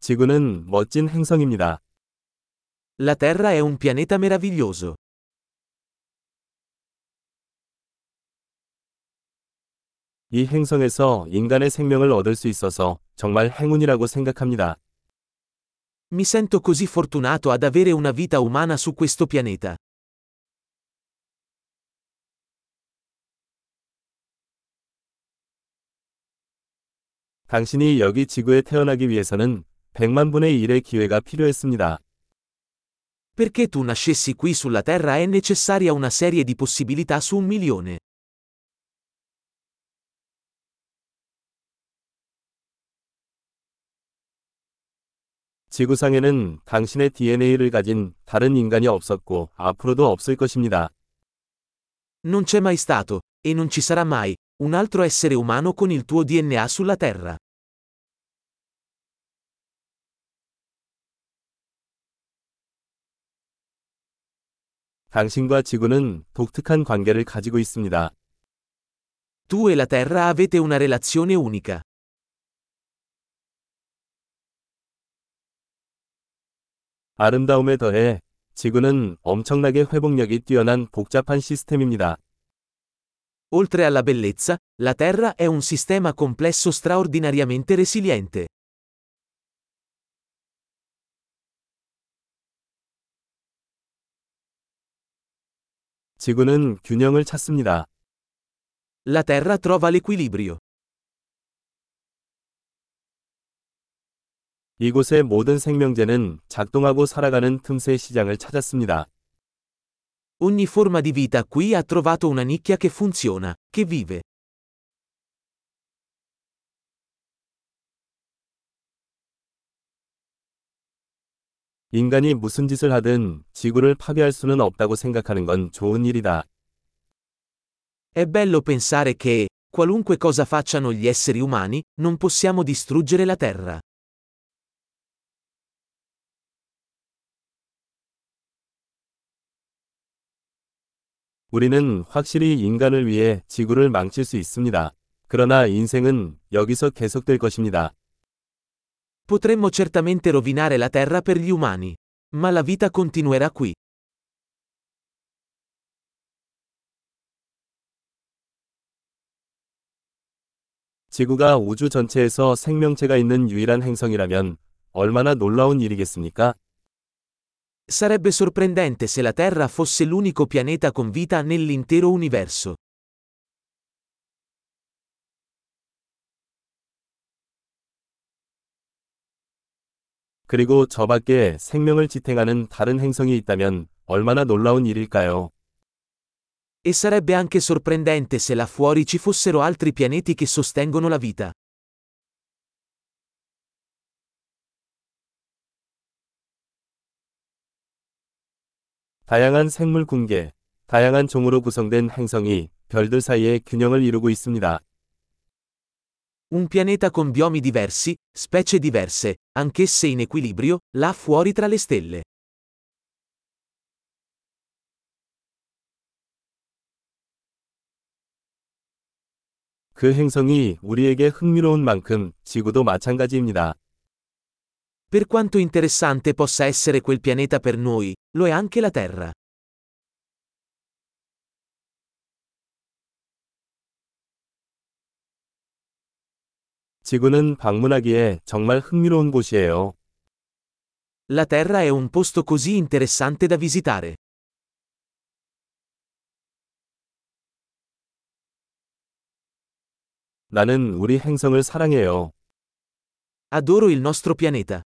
지구는 멋진 행성입니다. La Terra è un pianeta meraviglioso. 이 행성에서 인간의 생명을 얻을 수 있어서 정말 행운이라고 생각합니다. Mi sento così fortunato ad avere una vita umana su questo pianeta. 당신이 여기 지구에 태어나기 위해서는 100만 분의 1의 기회가 필요했습니다. Perché tu nascessi qui sulla Terra è necessaria una serie di possibilità su un milione. 지구상에는 당신의 DNA를 가진 다른 인간이 없었고 앞으로도 없을 것입니다. Non c'è mai stato, e non ci sarà mai, un altro essere umano con il tuo DNA sulla Terra. 당신과 지구는 독특한 관계를 가지고 있습니다. Tu e la Terra avete una relazione unica. 아름다움에 더해 지구는 엄청나게 회복력이 뛰어난 복잡한 시스템입니다. Oltre alla bellezza, la Terra è un sistema complesso straordinariamente resiliente. 지구는 균형을 찾습니다. La Terra trova l'equilibrio. 이곳의 모든 생명체는 작동하고 살아가는 틈새 시장을 찾았습니다. Ogni forma di vita qui ha trovato una nicchia che funziona, che vive. 인간이 무슨 짓을 하든 지구를 파괴할 수는 없다고 생각하는 건 좋은 일이다. È bello pensare che, qualunque cosa facciano gli esseri umani, non possiamo distruggere la Terra. 우리는 확실히 인간을 위해 지구를 망칠 수 있습니다. 그러나 인생은 여기서 계속될 것입니다. Potremmo certamente rovinare la Terra per gli umani. Ma la vita continuerà qui. 지구가 우주 전체에서 생명체가 있는 유일한 행성이라면 얼마나 놀라운 일이겠습니까? Sarebbe sorprendente se la Terra fosse l'unico pianeta con vita nell'intero universo. 그리고 저 밖에 생명을 지탱하는 다른 행성이 있다면 얼마나 놀라운 일일까요? E sarebbe anche sorprendente se là fuori ci fossero altri pianeti che sostengono la vita. 다양한 생물 군계, 다양한 종으로 구성된 행성이 별들 사이에 균형을 이루고 있습니다. Un pianeta con biomi diversi, specie diverse, anch'esse in equilibrio, là fuori tra le stelle. 그 행성이 우리에게 흥미로운 만큼 지구도 마찬가지입니다. Per quanto interessante possa essere quel pianeta per noi, lo è anche la Terra. 지구는 방문하기에 정말 흥미로운 곳이에요. La Terra è un posto così interessante da visitare. 나는 우리 행성을 사랑해요. Adoro il nostro pianeta.